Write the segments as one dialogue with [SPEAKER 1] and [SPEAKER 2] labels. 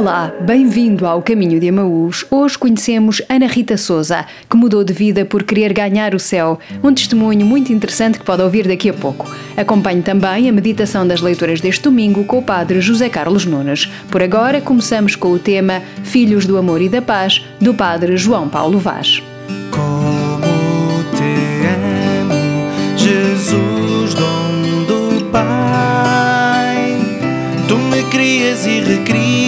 [SPEAKER 1] Olá, bem-vindo ao Caminho de Amaús. Hoje conhecemos Ana Rita Souza, que mudou de vida por querer ganhar o céu. Um testemunho muito interessante que pode ouvir daqui a pouco. Acompanhe também a meditação das leituras deste domingo com o Padre José Carlos Nunes. Por agora, começamos com o tema Filhos do Amor e da Paz, do Padre João Paulo Vaz.
[SPEAKER 2] Como te amo, Jesus, dom do Pai. Tu me crias e recrias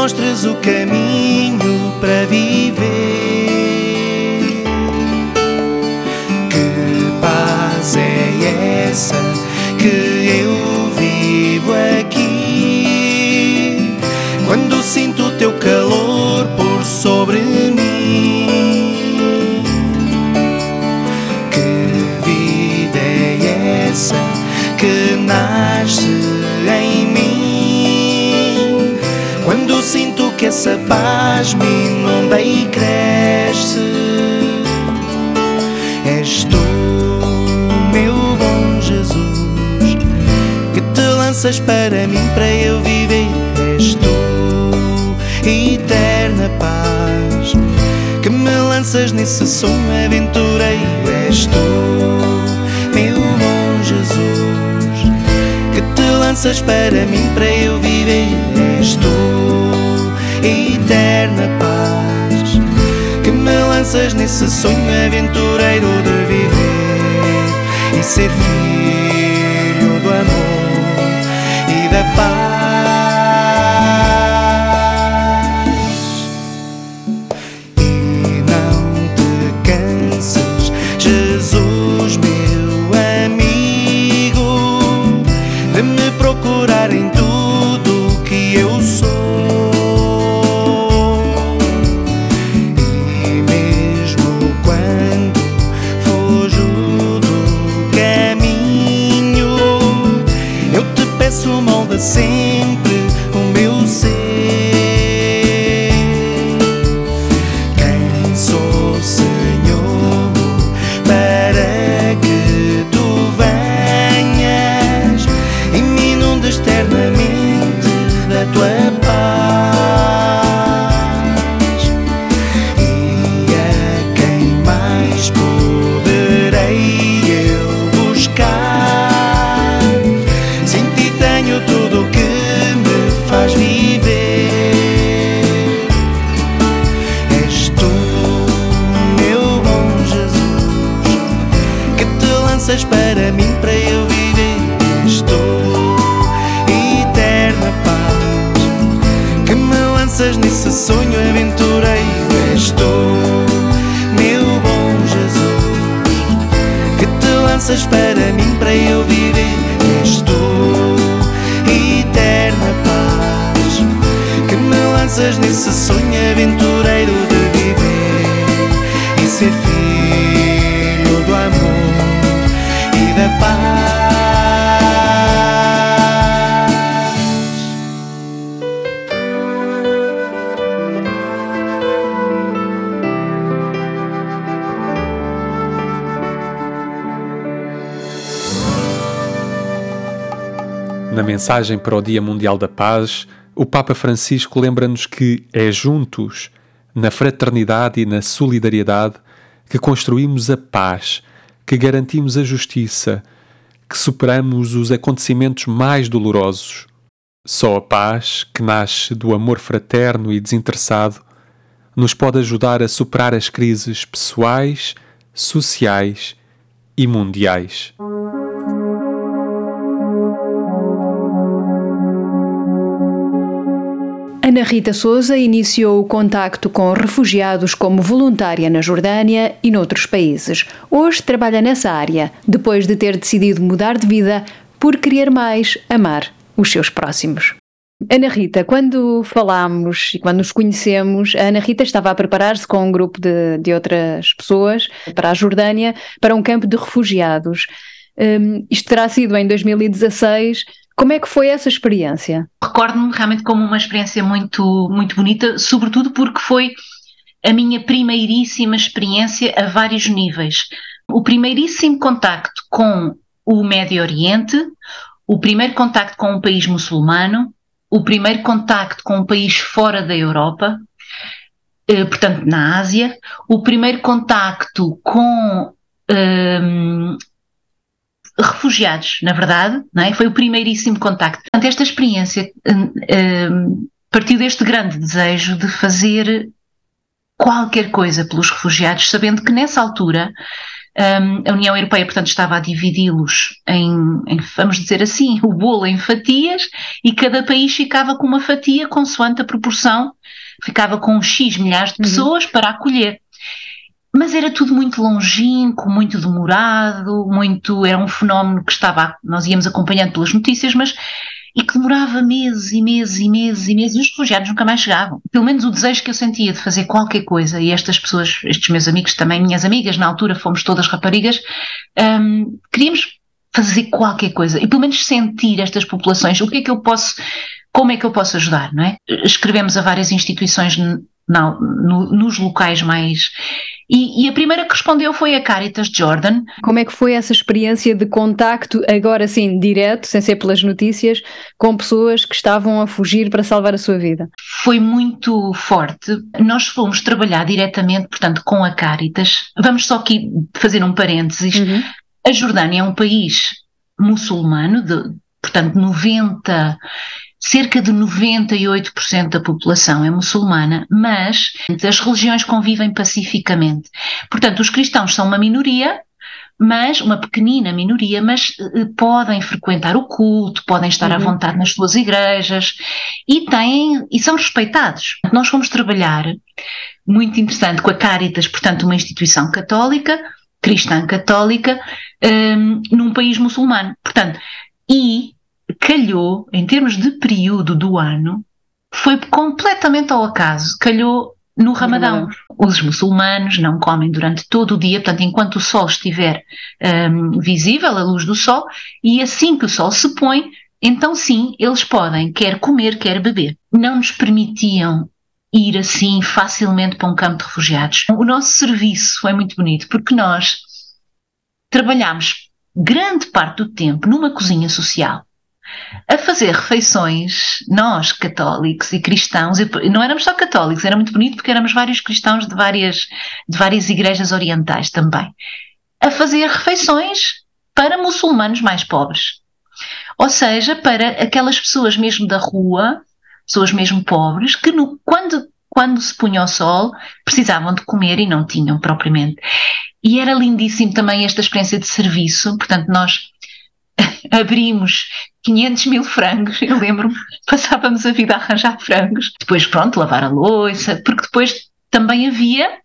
[SPEAKER 2] me mostras o caminho para viver. Que essa paz me inunda e cresce, és tu, meu bom Jesus, que te lanças para mim para eu viver. És tu, eterna paz, que me lanças nesse sonho aventureiro. És tu, meu bom Jesus, que te lanças para mim para eu viver. És tu, eterna paz, que me lanças nesse sonho aventureiro de viver e ser filho do amor e da paz. Nesse sonho aventureiro. És tu, meu bom Jesus, que te lanças para mim para eu viver. És tu, eterna paz, que me lanças nesse sonho aventureiro
[SPEAKER 3] mensagem para o Dia Mundial da Paz, o Papa Francisco lembra-nos que é juntos, na fraternidade e na solidariedade, que construímos a paz, que garantimos a justiça, que superamos os acontecimentos mais dolorosos. Só a paz, que nasce do amor fraterno e desinteressado, nos pode ajudar a superar as crises pessoais, sociais e mundiais.
[SPEAKER 1] Ana Rita Souza iniciou o contacto com refugiados como voluntária na Jordânia e noutros países. Hoje trabalha nessa área, depois de ter decidido mudar de vida por querer mais amar os seus próximos. Ana Rita, quando falámos e quando nos conhecemos, a Ana Rita estava a preparar-se com um grupo de, de outras pessoas para a Jordânia, para um campo de refugiados. Um, isto terá sido em 2016. Como é que foi essa experiência?
[SPEAKER 4] Recordo-me realmente como uma experiência muito, muito bonita, sobretudo porque foi a minha primeiríssima experiência a vários níveis. O primeiríssimo contacto com o Médio Oriente, o primeiro contacto com um país muçulmano, o primeiro contacto com um país fora da Europa, eh, portanto na Ásia, o primeiro contacto com um, refugiados, na verdade, não é? foi o primeiríssimo contacto. Portanto, esta experiência um, um, partiu deste grande desejo de fazer qualquer coisa pelos refugiados, sabendo que nessa altura um, a União Europeia, portanto, estava a dividi-los em, em, vamos dizer assim, o bolo em fatias e cada país ficava com uma fatia consoante a proporção, ficava com X milhares de uhum. pessoas uhum. para acolher. Mas era tudo muito longínquo, muito demorado, muito. Era um fenómeno que estava. Nós íamos acompanhando pelas notícias, mas e que demorava meses e meses e meses e meses e os refugiados nunca mais chegavam. Pelo menos o desejo que eu sentia de fazer qualquer coisa, e estas pessoas, estes meus amigos também, minhas amigas, na altura fomos todas raparigas, um, queríamos fazer qualquer coisa e pelo menos sentir estas populações, o que é que eu posso, como é que eu posso ajudar, não é? Escrevemos a várias instituições não, no, nos locais mais e, e, a primeira que respondeu foi a Caritas Jordan.
[SPEAKER 1] Como é que foi essa experiência de contacto, agora sim, direto, sem ser pelas notícias, com pessoas que estavam a fugir para salvar a sua vida?
[SPEAKER 4] Foi muito forte. Nós fomos trabalhar diretamente, portanto, com a Caritas. Vamos só aqui fazer um parênteses. Uhum. A Jordânia é um país muçulmano, de, portanto, 90 cerca de 98% da população é muçulmana, mas as religiões convivem pacificamente. Portanto, os cristãos são uma minoria, mas uma pequenina minoria, mas uh, podem frequentar o culto, podem estar uhum. à vontade nas suas igrejas e têm e são respeitados. Nós fomos trabalhar muito interessante com a Caritas, portanto, uma instituição católica, cristã católica, um, num país muçulmano. Portanto, e calhou, em termos de período do ano, foi completamente ao acaso, calhou no Ramadão. Os muçulmanos não comem durante todo o dia, portanto, enquanto o sol estiver um, visível, a luz do sol, e assim que o sol se põe, então sim, eles podem quer comer, quer beber. Não nos permitiam ir assim facilmente para um campo de refugiados. O nosso serviço foi muito bonito, porque nós trabalhámos grande parte do tempo numa cozinha social a fazer refeições, nós católicos e cristãos, não éramos só católicos, era muito bonito porque éramos vários cristãos de várias, de várias igrejas orientais também, a fazer refeições para muçulmanos mais pobres. Ou seja, para aquelas pessoas mesmo da rua, pessoas mesmo pobres, que no, quando, quando se punha o sol precisavam de comer e não tinham propriamente. E era lindíssimo também esta experiência de serviço, portanto, nós abrimos 500 mil frangos, eu lembro-me, passávamos a vida a arranjar frangos, depois pronto, lavar a louça, porque depois também havia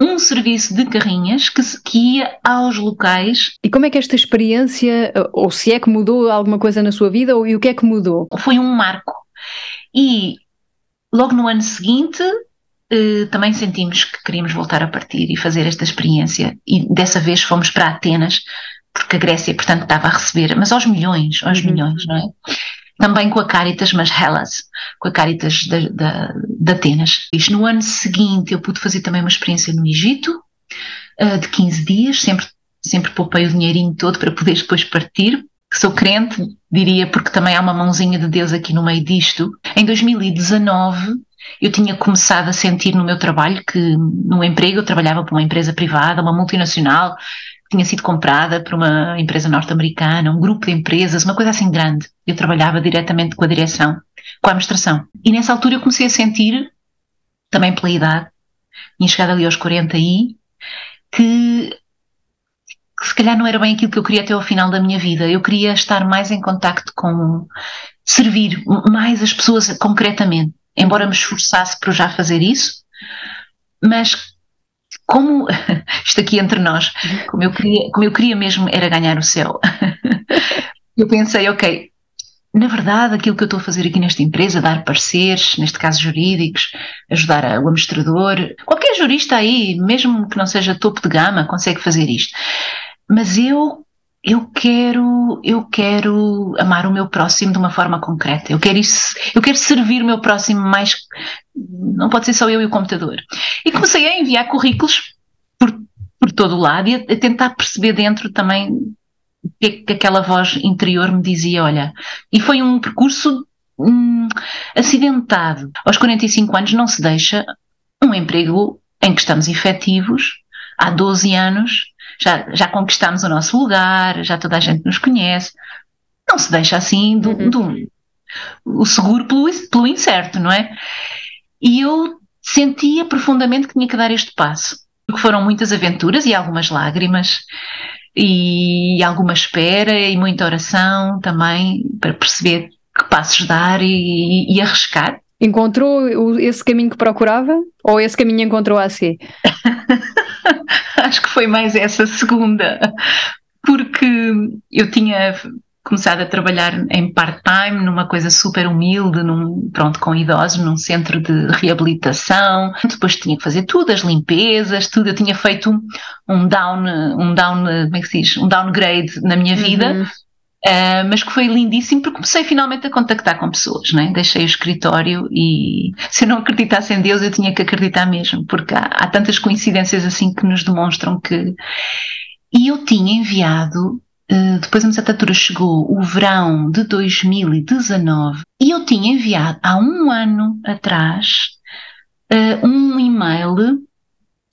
[SPEAKER 4] um serviço de carrinhas que, que ia aos locais.
[SPEAKER 1] E como é que esta experiência, ou se é que mudou alguma coisa na sua vida, ou e o que é que mudou?
[SPEAKER 4] Foi um marco. E logo no ano seguinte eh, também sentimos que queríamos voltar a partir e fazer esta experiência. E dessa vez fomos para Atenas porque a Grécia, portanto, estava a receber, mas aos milhões, aos uhum. milhões, não é? Também com a Caritas, mas Hellas, com a Caritas de, de, de Atenas. E no ano seguinte eu pude fazer também uma experiência no Egito, uh, de 15 dias, sempre, sempre poupei o dinheirinho todo para poder depois partir, sou crente, diria, porque também há uma mãozinha de Deus aqui no meio disto. Em 2019, eu tinha começado a sentir no meu trabalho que, no emprego, eu trabalhava para uma empresa privada, uma multinacional, tinha sido comprada por uma empresa norte-americana, um grupo de empresas, uma coisa assim grande. Eu trabalhava diretamente com a direção, com a administração. E nessa altura eu comecei a sentir, também pela idade, tinha chegado ali aos 40 e que, que se calhar não era bem aquilo que eu queria até ao final da minha vida. Eu queria estar mais em contacto com servir mais as pessoas concretamente, embora me esforçasse para já fazer isso, mas como isto aqui entre nós, como eu queria, como eu queria mesmo era ganhar o céu. eu pensei, ok, na verdade, aquilo que eu estou a fazer aqui nesta empresa, dar pareceres, neste caso jurídicos, ajudar o administrador, qualquer jurista aí, mesmo que não seja topo de gama, consegue fazer isto. Mas eu eu quero, eu quero amar o meu próximo de uma forma concreta. Eu quero isso, eu quero servir o meu próximo mais, não pode ser só eu e o computador. E comecei a enviar currículos por, por todo o lado e a, a tentar perceber dentro também o que, é que aquela voz interior me dizia, olha. E foi um percurso hum, acidentado. Aos 45 anos não se deixa um emprego em que estamos efetivos há 12 anos, já, já conquistamos o nosso lugar, já toda a gente nos conhece. Não se deixa assim do, uhum. do o seguro pelo, pelo incerto, não é? E eu sentia profundamente que tinha que dar este passo. Porque foram muitas aventuras e algumas lágrimas, e alguma espera e muita oração também para perceber que passos dar e, e arriscar.
[SPEAKER 1] Encontrou esse caminho que procurava ou esse caminho encontrou a si?
[SPEAKER 4] Acho que foi mais essa segunda, porque eu tinha começado a trabalhar em part-time numa coisa super humilde, num, pronto, com idosos, num centro de reabilitação. Depois tinha que fazer tudo, as limpezas, tudo. Eu tinha feito um down, um down, como é que se diz? Um downgrade na minha vida. Uhum. Uh, mas que foi lindíssimo porque comecei finalmente a contactar com pessoas, né? deixei o escritório e se eu não acreditasse em Deus eu tinha que acreditar mesmo, porque há, há tantas coincidências assim que nos demonstram que. E eu tinha enviado Uh, depois a certa chegou o verão de 2019 e eu tinha enviado há um ano atrás uh, um e-mail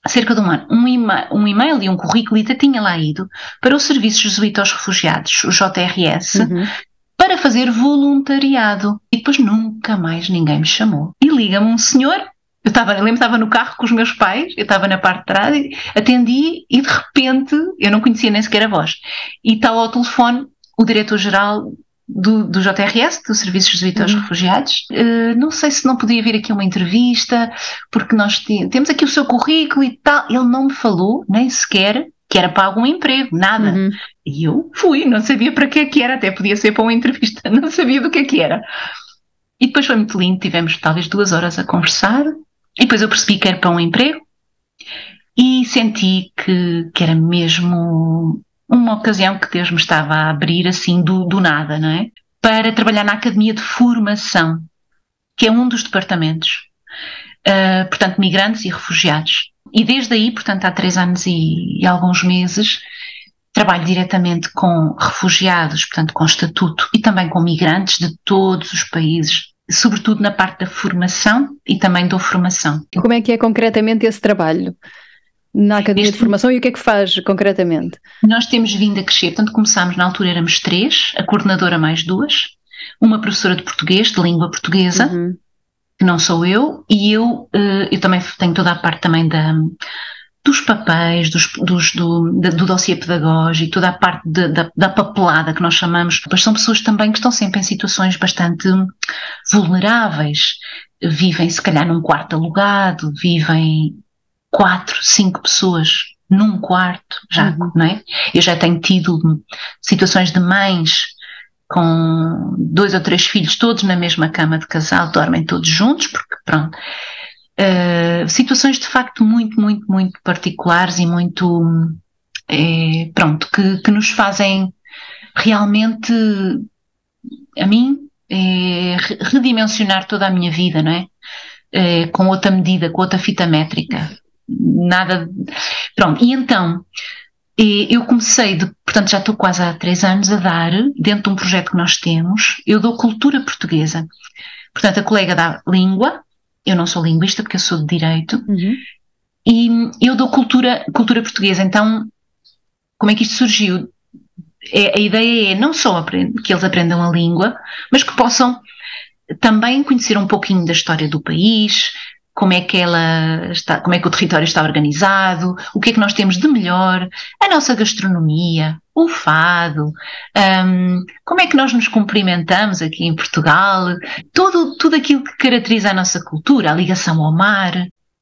[SPEAKER 4] cerca de um ano, um e-mail, um e-mail e um currículo tinha lá ido para o Serviço Jesuíta aos Refugiados, o JRS, uhum. para fazer voluntariado. E depois nunca mais ninguém me chamou. E liga-me um senhor, eu, estava, lembro que estava no carro com os meus pais, eu estava na parte de trás, atendi e de repente, eu não conhecia nem sequer a voz, e está ao telefone o diretor-geral do, do JRS, do Serviço Jesuíta aos uhum. Refugiados. Uh, não sei se não podia vir aqui uma entrevista, porque nós temos aqui o seu currículo e tal. Ele não me falou nem sequer que era para algum emprego, nada. Uhum. E eu fui, não sabia para que é que era, até podia ser para uma entrevista, não sabia do que é que era. E depois foi muito lindo, tivemos talvez duas horas a conversar, e depois eu percebi que era para um emprego, e senti que, que era mesmo uma ocasião que Deus me estava a abrir assim do, do nada, não é? Para trabalhar na Academia de Formação, que é um dos departamentos, uh, portanto, migrantes e refugiados. E desde aí, portanto, há três anos e, e alguns meses, trabalho diretamente com refugiados, portanto, com estatuto, e também com migrantes de todos os países, sobretudo na parte da formação e também da formação.
[SPEAKER 1] Como é que é concretamente esse trabalho? Na Academia este, de Formação e o que é que faz concretamente?
[SPEAKER 4] Nós temos vindo a crescer, portanto começámos na altura éramos três, a coordenadora mais duas, uma professora de português, de língua portuguesa, uhum. que não sou eu, e eu, eh, eu também tenho toda a parte também da, dos papéis, dos, dos, do, do dossiê pedagógico, toda a parte de, da, da papelada que nós chamamos, pois são pessoas também que estão sempre em situações bastante vulneráveis, vivem se calhar num quarto alugado, vivem quatro, cinco pessoas num quarto, já, uhum. não é? Eu já tenho tido situações de mães com dois ou três filhos, todos na mesma cama de casal, dormem todos juntos, porque pronto. Uh, situações de facto muito, muito, muito particulares e muito, é, pronto, que, que nos fazem realmente, a mim, é, redimensionar toda a minha vida, não é? é? com outra medida, com outra fita métrica nada. Pronto, e então eu comecei, de, portanto já estou quase há três anos a dar, dentro de um projeto que nós temos, eu dou cultura portuguesa. Portanto, a colega dá língua, eu não sou linguista porque eu sou de direito, uhum. e eu dou cultura, cultura portuguesa. Então, como é que isto surgiu? É, a ideia é não só que eles aprendam a língua, mas que possam também conhecer um pouquinho da história do país, como é que ela está, como é que o território está organizado, o que é que nós temos de melhor, a nossa gastronomia, o fado, um, como é que nós nos cumprimentamos aqui em Portugal, tudo, tudo aquilo que caracteriza a nossa cultura, a ligação ao mar.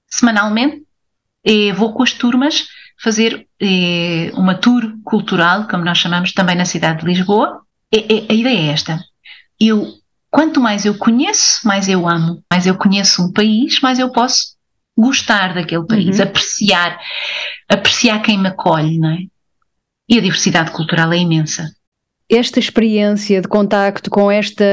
[SPEAKER 4] Semanalmente eh, vou com as turmas fazer eh, uma tour cultural, como nós chamamos também na cidade de Lisboa. A ideia é esta. Eu Quanto mais eu conheço, mais eu amo. Mais eu conheço um país, mais eu posso gostar daquele país, uhum. apreciar, apreciar quem me acolhe, não é? e a diversidade cultural é imensa.
[SPEAKER 1] Esta experiência de contacto com esta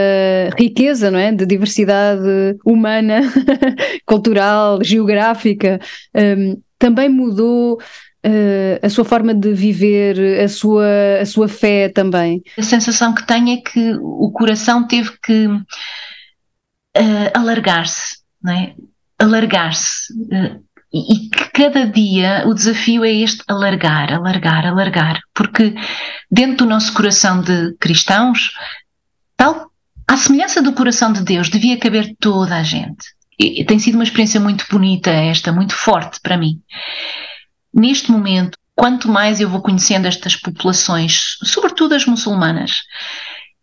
[SPEAKER 1] riqueza não é? de diversidade humana, cultural, geográfica, um, também mudou uh, a sua forma de viver, a sua, a sua fé também?
[SPEAKER 4] A sensação que tenho é que o coração teve que uh, alargar-se, não é? Alargar-se. Uh, e que cada dia o desafio é este alargar, alargar, alargar, porque dentro do nosso coração de cristãos, tal à semelhança do coração de Deus, devia caber toda a gente. E tem sido uma experiência muito bonita esta, muito forte para mim. Neste momento, quanto mais eu vou conhecendo estas populações, sobretudo as muçulmanas,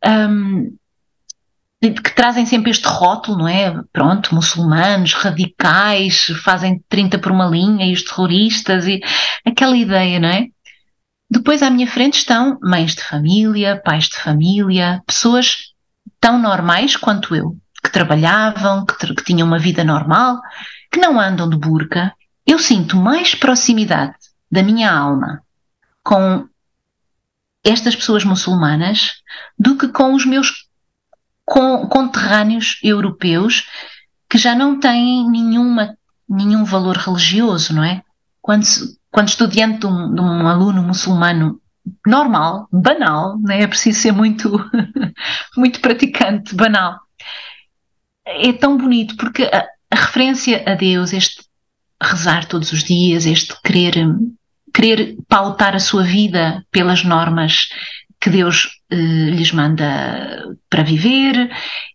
[SPEAKER 4] um, que trazem sempre este rótulo, não é? Pronto, muçulmanos, radicais, fazem 30 por uma linha e os terroristas e aquela ideia, não é? Depois à minha frente estão mães de família, pais de família, pessoas tão normais quanto eu, que trabalhavam, que, que tinham uma vida normal, que não andam de burca. Eu sinto mais proximidade da minha alma com estas pessoas muçulmanas do que com os meus conterrâneos europeus que já não têm nenhuma, nenhum valor religioso, não é? Quando, quando estou diante de um, de um aluno muçulmano normal, banal, não é? é preciso ser muito, muito praticante, banal. É tão bonito porque a, a referência a Deus, este rezar todos os dias, este querer, querer pautar a sua vida pelas normas que Deus eh, lhes manda para viver,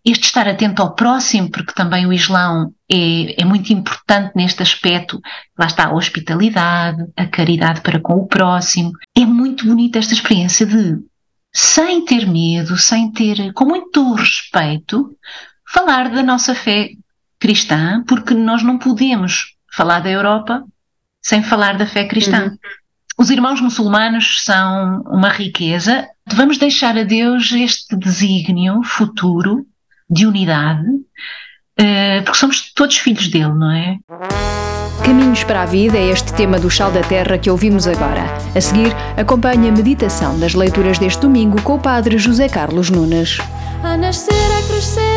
[SPEAKER 4] este estar atento ao próximo, porque também o Islão é, é muito importante neste aspecto, lá está a hospitalidade, a caridade para com o próximo. É muito bonita esta experiência de, sem ter medo, sem ter, com muito respeito, falar da nossa fé cristã, porque nós não podemos falar da Europa sem falar da fé cristã. Uhum. Os irmãos muçulmanos são uma riqueza. Vamos deixar a Deus este desígnio futuro de unidade, eh, porque somos todos filhos dele, não é?
[SPEAKER 1] Caminhos para a Vida é este tema do Chal da Terra que ouvimos agora. A seguir, acompanhe a meditação das leituras deste domingo com o Padre José Carlos Nunes.
[SPEAKER 5] A nascer, a crescer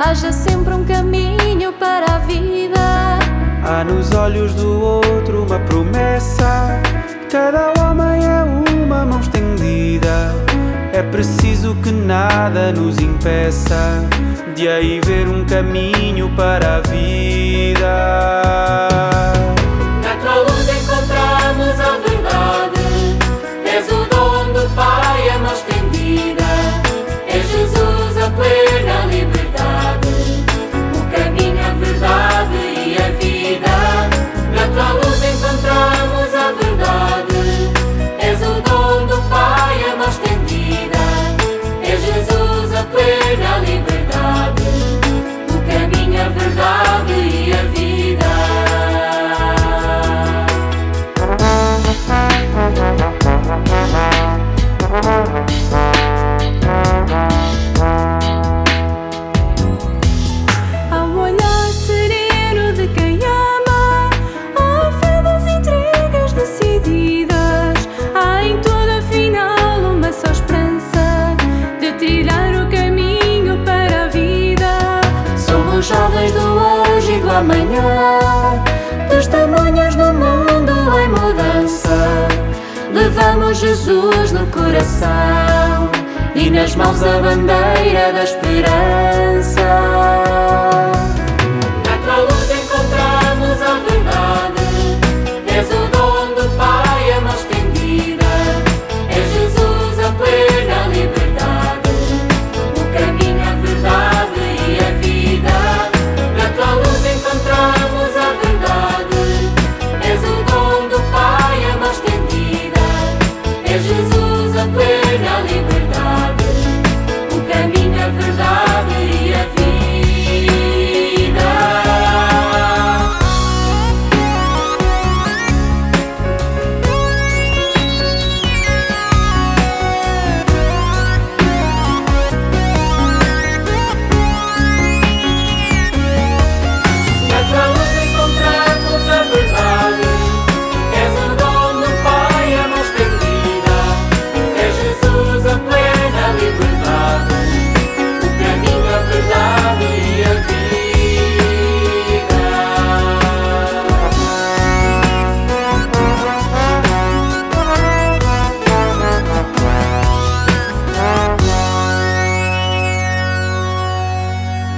[SPEAKER 5] haja sempre um caminho para a vida.
[SPEAKER 2] Há nos olhos do outro uma promessa. Cada homem é uma mão estendida. É preciso que nada nos impeça de aí ver um caminho para a vida.
[SPEAKER 5] Mãos a bandeira da esperança.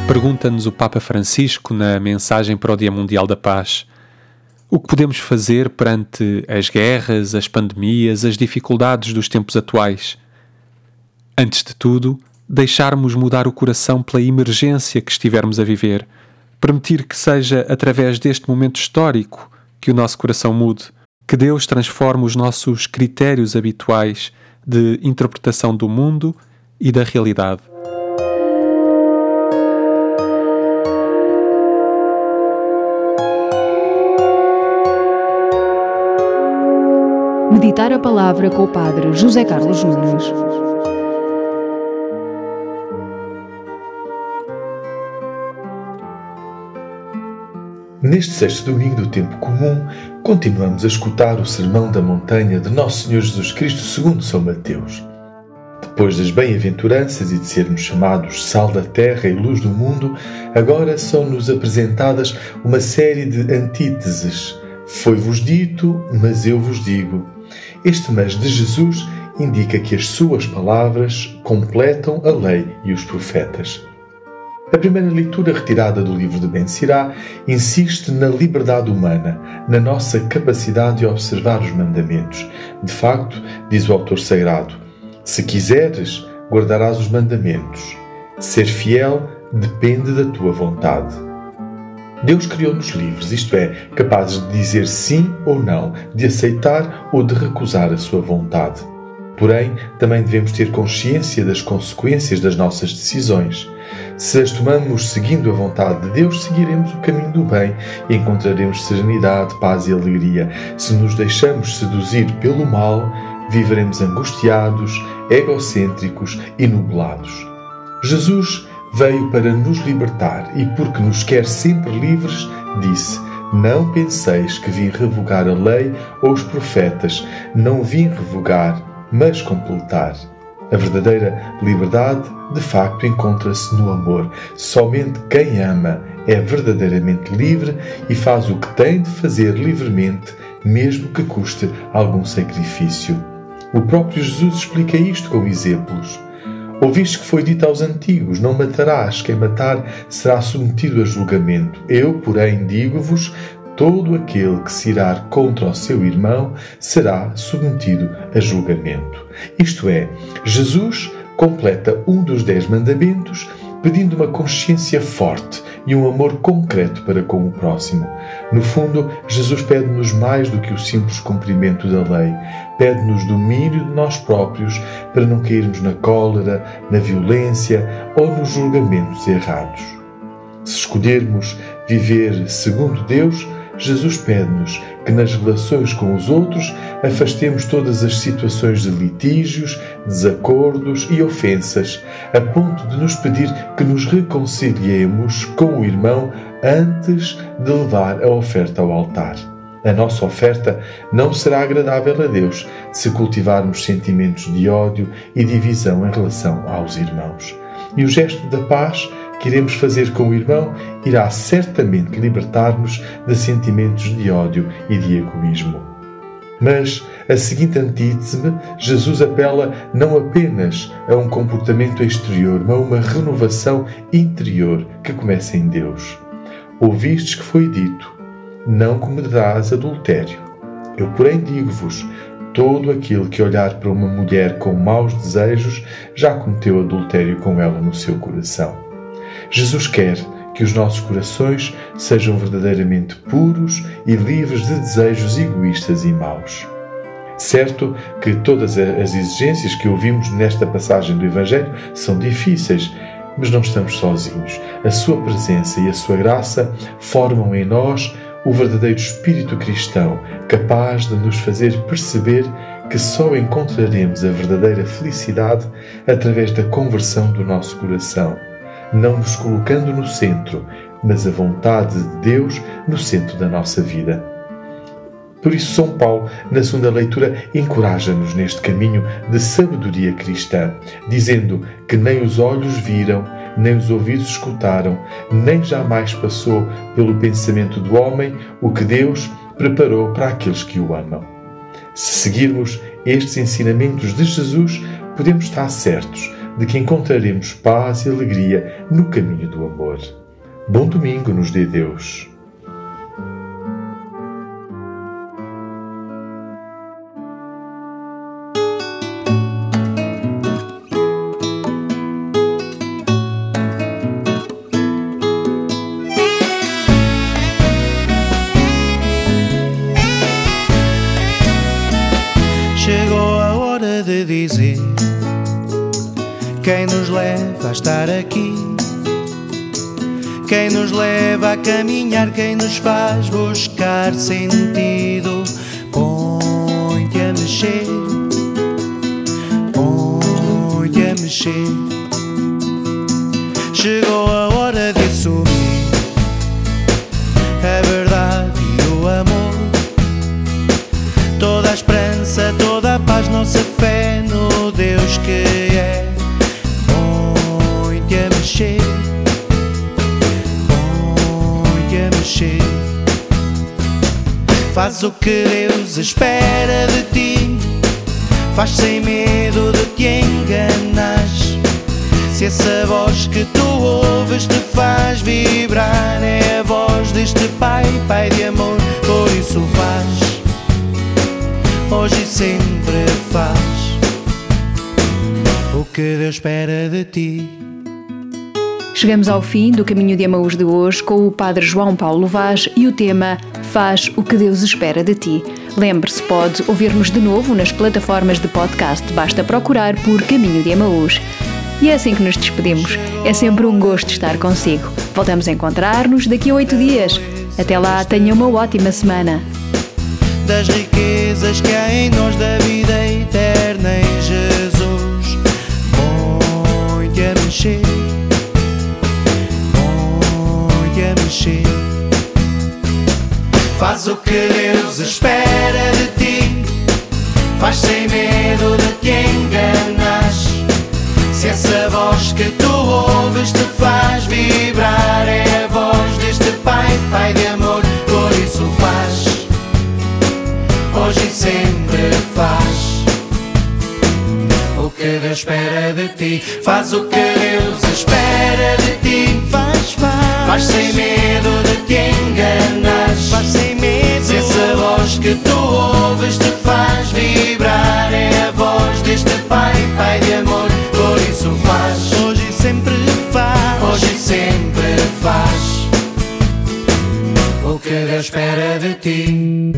[SPEAKER 3] Pergunta-nos o Papa Francisco na mensagem para o Dia Mundial da Paz. O que podemos fazer perante as guerras, as pandemias, as dificuldades dos tempos atuais? Antes de tudo, deixarmos mudar o coração pela emergência que estivermos a viver, permitir que seja através deste momento histórico que o nosso coração mude, que Deus transforme os nossos critérios habituais de interpretação do mundo e da realidade.
[SPEAKER 1] Meditar a palavra com o Padre José Carlos Nunes.
[SPEAKER 6] Neste sexto domingo do tempo comum, continuamos a escutar o Sermão da Montanha de Nosso Senhor Jesus Cristo segundo São Mateus. Depois das bem-aventuranças e de sermos chamados sal da terra e luz do mundo, agora são-nos apresentadas uma série de antíteses. Foi-vos dito, mas eu vos digo. Este mas de Jesus indica que as suas palavras completam a lei e os profetas. A primeira leitura retirada do livro de Ben Sirá insiste na liberdade humana, na nossa capacidade de observar os mandamentos. De facto, diz o autor sagrado, se quiseres, guardarás os mandamentos. Ser fiel depende da tua vontade. Deus criou-nos livres, isto é, capazes de dizer sim ou não, de aceitar ou de recusar a sua vontade. Porém, também devemos ter consciência das consequências das nossas decisões. Se as tomamos seguindo a vontade de Deus, seguiremos o caminho do bem e encontraremos serenidade, paz e alegria. Se nos deixamos seduzir pelo mal, viveremos angustiados, egocêntricos e nublados. Jesus veio para nos libertar e, porque nos quer sempre livres, disse: Não penseis que vim revogar a lei ou os profetas, não vim revogar, mas completar. A verdadeira liberdade, de facto, encontra-se no amor. Somente quem ama é verdadeiramente livre e faz o que tem de fazer livremente, mesmo que custe algum sacrifício. O próprio Jesus explica isto com exemplos. Ouviste que foi dito aos antigos: Não matarás, quem matar será submetido a julgamento. Eu, porém, digo-vos: todo aquele que se irar contra o seu irmão será submetido a julgamento. Isto é, Jesus completa um dos dez mandamentos pedindo uma consciência forte e um amor concreto para com o próximo. No fundo, Jesus pede-nos mais do que o simples cumprimento da lei. Pede-nos domínio de nós próprios para não cairmos na cólera, na violência ou nos julgamentos errados. Se escolhermos viver segundo Deus, Jesus pede-nos que nas relações com os outros afastemos todas as situações de litígios, desacordos e ofensas, a ponto de nos pedir que nos reconciliemos com o irmão antes de levar a oferta ao altar. A nossa oferta não será agradável a Deus se cultivarmos sentimentos de ódio e divisão em relação aos irmãos. E o gesto da paz que iremos fazer com o irmão irá certamente libertar-nos de sentimentos de ódio e de egoísmo. Mas a seguinte antítese, Jesus apela não apenas a um comportamento exterior, mas a uma renovação interior que começa em Deus. Ouvistes que foi dito: Não cometerás adultério. Eu, porém, digo-vos: todo aquele que olhar para uma mulher com maus desejos já cometeu adultério com ela no seu coração. Jesus quer que os nossos corações sejam verdadeiramente puros e livres de desejos egoístas e maus. Certo que todas as exigências que ouvimos nesta passagem do Evangelho são difíceis, mas não estamos sozinhos. A Sua presença e a Sua graça formam em nós o verdadeiro espírito cristão, capaz de nos fazer perceber que só encontraremos a verdadeira felicidade através da conversão do nosso coração não nos colocando no centro, mas a vontade de Deus no centro da nossa vida. Por isso, São Paulo, na segunda leitura, encoraja-nos neste caminho de sabedoria cristã, dizendo que nem os olhos viram, nem os ouvidos escutaram, nem jamais passou pelo pensamento do homem o que Deus preparou para aqueles que o amam. Se seguirmos estes ensinamentos de Jesus, podemos estar certos de que encontraremos paz e alegria no caminho do amor. Bom domingo nos dê Deus.
[SPEAKER 2] Chegou a hora de dizer quem nos leva a estar aqui, quem nos leva a caminhar, quem nos faz buscar sentido. Põe-te a mexer, põe-te a mexer. Chegou a hora de Faz o que Deus espera de ti, faz sem medo de te enganares. Se essa voz que tu ouves te faz vibrar, é a voz deste Pai, Pai de amor, por isso faz hoje e sempre faz o que Deus espera de ti.
[SPEAKER 1] Chegamos ao fim do Caminho de Amaús de hoje com o Padre João Paulo Vaz e o tema Faz o que Deus espera de ti. Lembre-se, pode ouvir-nos de novo nas plataformas de podcast, basta procurar por Caminho de Amaús. E é assim que nos despedimos. É sempre um gosto estar consigo. Voltamos a encontrar-nos daqui a oito dias. Até lá, tenha uma ótima semana.
[SPEAKER 2] das riquezas que há em nós da vida eterna em Jesus. Põe-te a mexer, mexer. Faz o que Deus espera de ti, faz sem medo de te enganares. Se essa voz que tu ouves te faz vibrar, é a voz deste Pai, Pai de espera de ti. Faz o que Deus espera de ti. Faz, faz. Faz sem medo de te enganares. Faz sem medo. Se essa voz que tu ouves te faz vibrar, é a voz deste Pai, Pai de amor. Por isso faz. Hoje e sempre faz. Hoje e sempre faz o que Deus espera de ti.